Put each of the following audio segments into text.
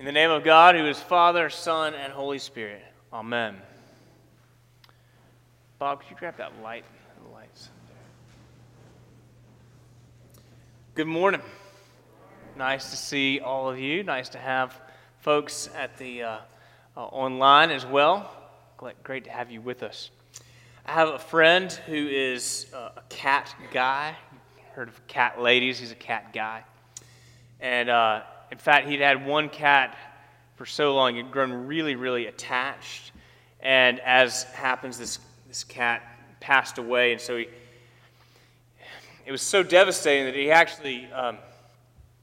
In the name of God, who is Father, Son, and Holy Spirit. Amen. Bob, could you grab that light? The lights. Good morning. Nice to see all of you. Nice to have folks at the uh, uh, online as well. Great to have you with us. I have a friend who is uh, a cat guy. Heard of cat ladies? He's a cat guy, and uh, in fact, he'd had one cat for so long, he'd grown really, really attached. And as happens, this, this cat passed away. And so he, it was so devastating that he actually, um,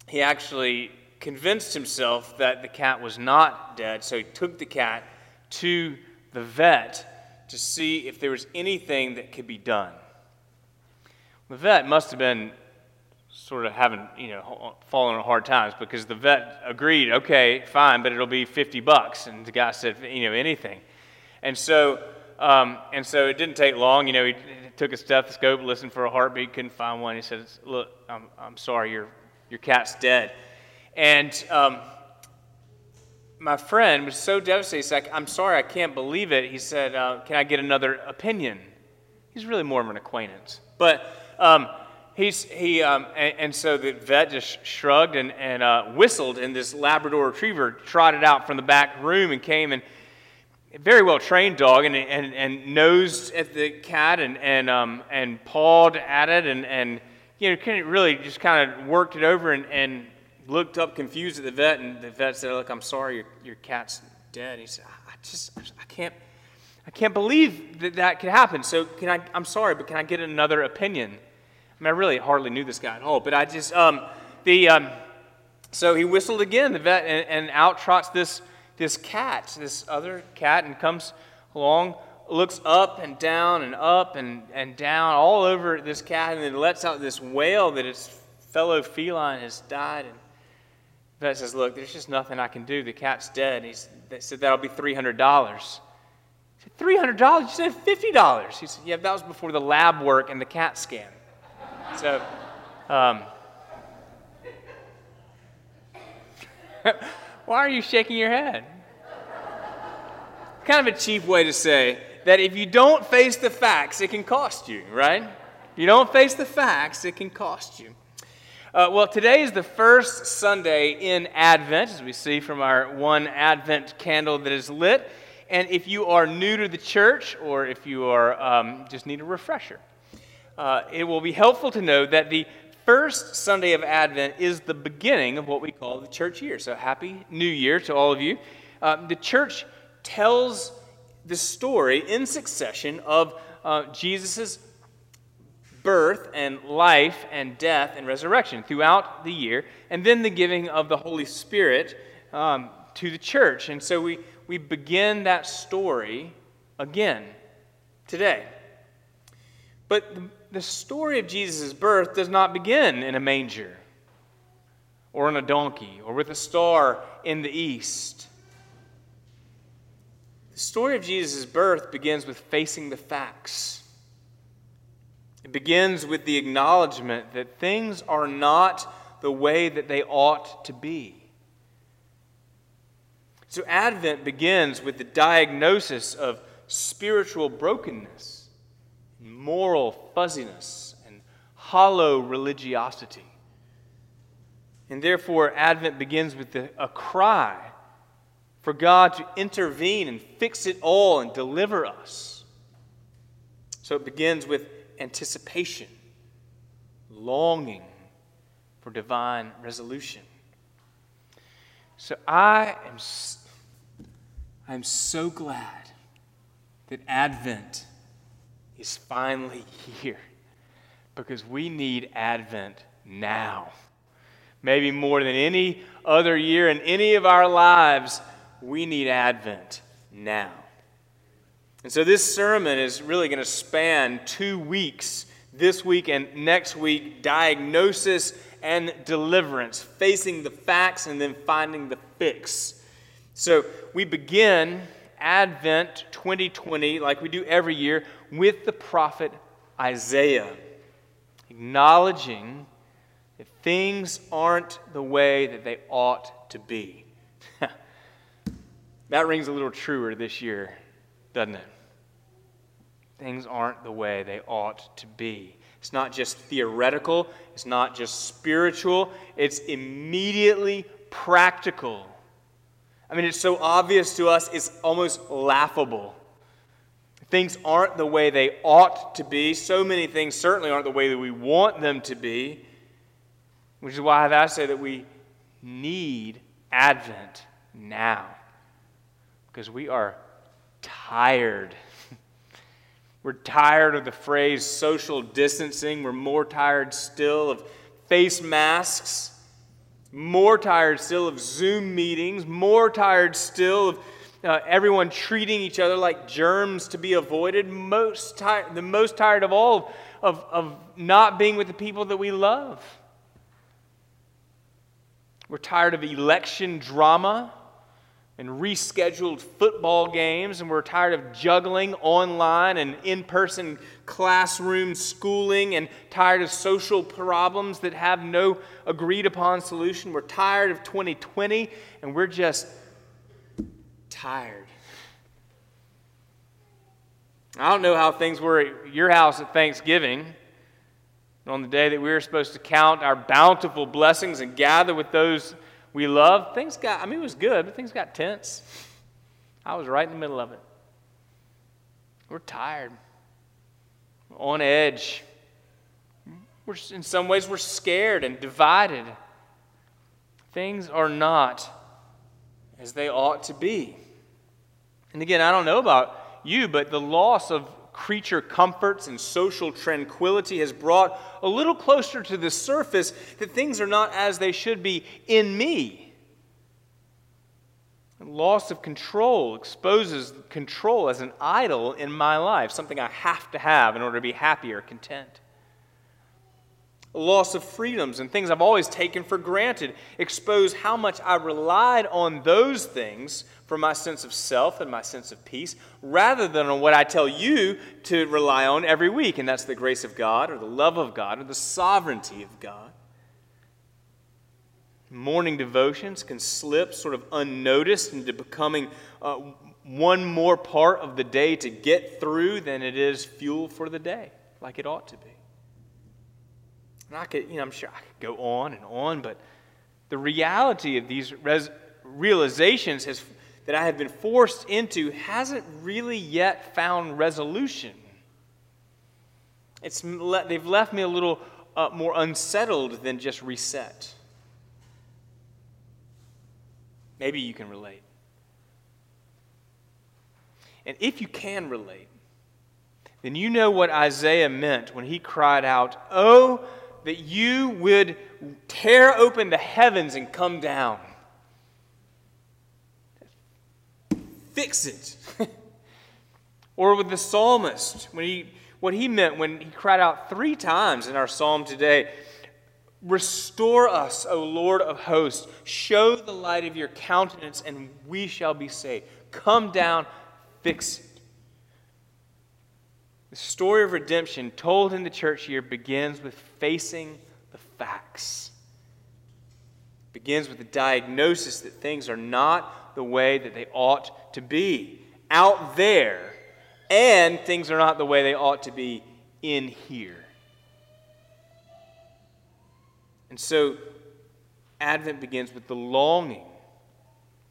he actually convinced himself that the cat was not dead. So he took the cat to the vet to see if there was anything that could be done. The vet must have been sort of having, you know, fallen on hard times because the vet agreed, okay, fine, but it'll be 50 bucks. And the guy said, you know, anything. And so, um, and so it didn't take long. You know, he, he took a stethoscope, listened for a heartbeat, couldn't find one. He said, look, I'm, I'm sorry, your, your cat's dead. And um, my friend was so devastated. He's like, I'm sorry, I can't believe it. He said, uh, can I get another opinion? He's really more of an acquaintance. But, um, he's, he, um, and, and, so the vet just shrugged and, and uh, whistled, and this Labrador retriever trotted out from the back room and came and very well trained dog and, and, and nosed at the cat and, and, um, and pawed at it and, and you know, really just kind of worked it over and, and looked up confused at the vet. And the vet said, Look, I'm sorry, your, your cat's dead. He said, I just, I can't, I can't believe that that could happen. So can I, I'm sorry, but can I get another opinion? I mean, I really hardly knew this guy at all, but I just, um, the, um, so he whistled again, the vet, and, and out trots this, this cat, this other cat, and comes along, looks up and down and up and, and down all over this cat, and then lets out this wail that its fellow feline has died. And the vet says, Look, there's just nothing I can do. The cat's dead. He's, they said, That'll be $300. He said, $300? You said $50. He said, Yeah, that was before the lab work and the CAT scan. So, um, why are you shaking your head? Kind of a cheap way to say that if you don't face the facts, it can cost you, right? If you don't face the facts, it can cost you. Uh, well, today is the first Sunday in Advent, as we see from our one Advent candle that is lit. And if you are new to the church, or if you are um, just need a refresher, uh, it will be helpful to know that the first Sunday of Advent is the beginning of what we call the church year. So, Happy New Year to all of you. Uh, the church tells the story in succession of uh, Jesus' birth and life and death and resurrection throughout the year, and then the giving of the Holy Spirit um, to the church. And so we, we begin that story again today. But the, the story of Jesus' birth does not begin in a manger or on a donkey or with a star in the east. The story of Jesus' birth begins with facing the facts. It begins with the acknowledgement that things are not the way that they ought to be. So, Advent begins with the diagnosis of spiritual brokenness moral fuzziness and hollow religiosity. And therefore, Advent begins with the, a cry for God to intervene and fix it all and deliver us. So it begins with anticipation, longing for divine resolution. So I am, I'm so glad that Advent is finally here because we need Advent now. Maybe more than any other year in any of our lives, we need Advent now. And so this sermon is really going to span two weeks this week and next week diagnosis and deliverance, facing the facts and then finding the fix. So we begin Advent 2020, like we do every year, with the prophet Isaiah, acknowledging that things aren't the way that they ought to be. that rings a little truer this year, doesn't it? Things aren't the way they ought to be. It's not just theoretical, it's not just spiritual, it's immediately practical. I mean, it's so obvious to us, it's almost laughable. Things aren't the way they ought to be. So many things certainly aren't the way that we want them to be, which is why I say that we need Advent now because we are tired. We're tired of the phrase social distancing. We're more tired still of face masks, more tired still of Zoom meetings, more tired still of uh, everyone treating each other like germs to be avoided. Most tired, the most tired of all of, of not being with the people that we love. We're tired of election drama and rescheduled football games, and we're tired of juggling online and in person classroom schooling, and tired of social problems that have no agreed upon solution. We're tired of 2020, and we're just tired. I don't know how things were at your house at Thanksgiving. On the day that we were supposed to count our bountiful blessings and gather with those we love, things got, I mean, it was good, but things got tense. I was right in the middle of it. We're tired, we're on edge. We're, in some ways, we're scared and divided. Things are not as they ought to be. And again, I don't know about you, but the loss of creature comforts and social tranquility has brought a little closer to the surface that things are not as they should be in me. Loss of control exposes control as an idol in my life, something I have to have in order to be happy or content loss of freedoms and things I've always taken for granted expose how much I relied on those things for my sense of self and my sense of peace rather than on what I tell you to rely on every week, and that's the grace of God or the love of God or the sovereignty of God. Morning devotions can slip sort of unnoticed into becoming uh, one more part of the day to get through than it is fuel for the day, like it ought to be. And I could, you know, I'm sure I could go on and on, but the reality of these res- realizations has, that I have been forced into hasn't really yet found resolution. It's, they've left me a little uh, more unsettled than just reset. Maybe you can relate. And if you can relate, then you know what Isaiah meant when he cried out, Oh, that you would tear open the heavens and come down. Fix it. or with the psalmist, when he, what he meant when he cried out three times in our psalm today Restore us, O Lord of hosts. Show the light of your countenance, and we shall be saved. Come down, fix it. The story of redemption told in the church here begins with facing the facts. It begins with the diagnosis that things are not the way that they ought to be out there, and things are not the way they ought to be in here. And so, Advent begins with the longing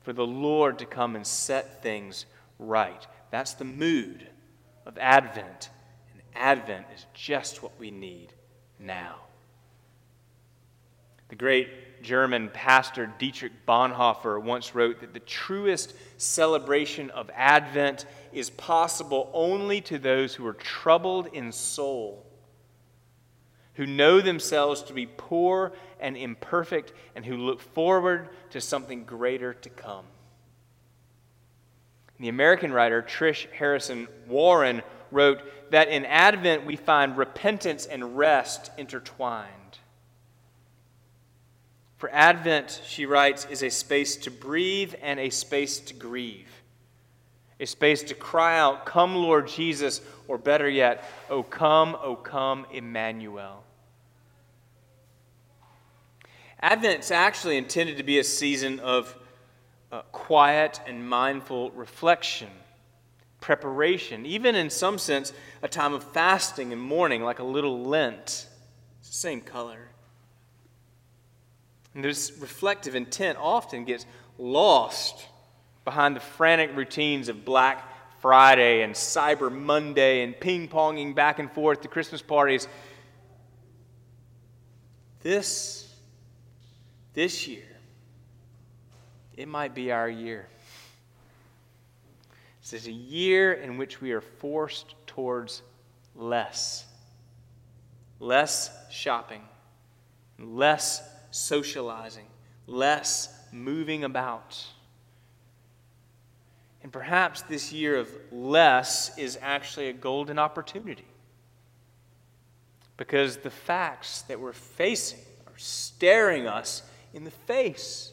for the Lord to come and set things right. That's the mood of Advent. And Advent is just what we need now. The great German pastor Dietrich Bonhoeffer once wrote that the truest celebration of Advent is possible only to those who are troubled in soul, who know themselves to be poor and imperfect, and who look forward to something greater to come. The American writer Tish Harrison Warren wrote that in Advent we find repentance and rest intertwined. For Advent, she writes, is a space to breathe and a space to grieve. A space to cry out, Come, Lord Jesus, or better yet, O come, O come, Emmanuel. Advent's actually intended to be a season of uh, quiet and mindful reflection, preparation, even in some sense, a time of fasting and mourning, like a little Lent. It's the same color. And this reflective intent often gets lost behind the frantic routines of Black Friday and Cyber Monday and ping ponging back and forth to Christmas parties. This, this year, it might be our year. This is a year in which we are forced towards less. Less shopping, less socializing, less moving about. And perhaps this year of less is actually a golden opportunity. Because the facts that we're facing are staring us in the face.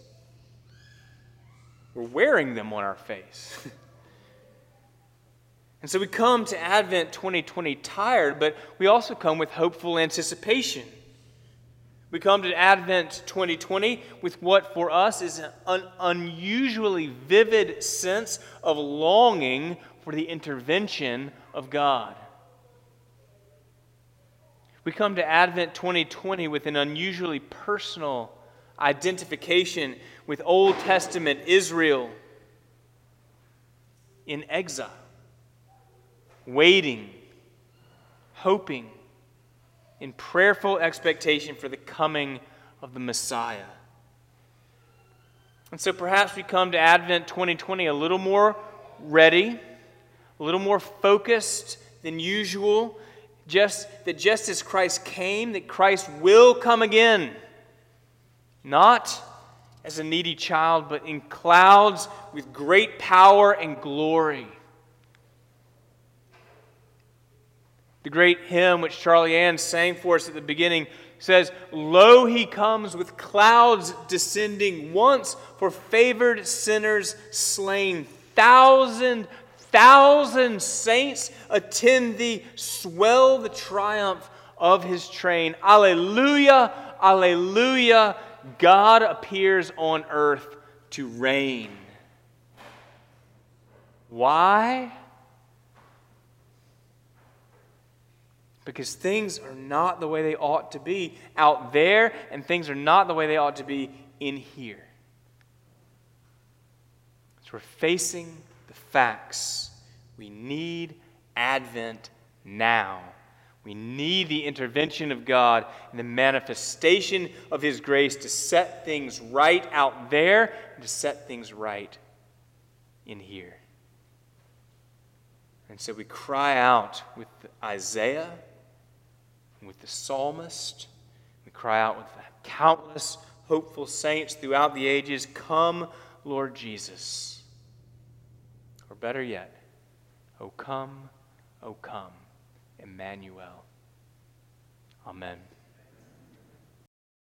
We're wearing them on our face. and so we come to Advent 2020 tired, but we also come with hopeful anticipation. We come to Advent 2020 with what for us is an unusually vivid sense of longing for the intervention of God. We come to Advent 2020 with an unusually personal identification with Old Testament Israel in exile, waiting, hoping, in prayerful expectation for the coming of the Messiah. And so perhaps we come to Advent 2020 a little more ready, a little more focused than usual, just that just as Christ came, that Christ will come again. Not as a needy child, but in clouds with great power and glory. The great hymn which Charlie Ann sang for us at the beginning says, Lo, he comes with clouds descending once for favored sinners slain. Thousand, thousand saints attend thee, swell the triumph of his train. Alleluia, alleluia. God appears on earth to reign. Why? Because things are not the way they ought to be out there, and things are not the way they ought to be in here. So we're facing the facts. We need Advent now. We need the intervention of God and the manifestation of His grace to set things right out there and to set things right in here. And so we cry out with Isaiah, with the psalmist, we cry out with countless hopeful saints throughout the ages Come, Lord Jesus. Or better yet, O come, O come. Emmanuel. Amen.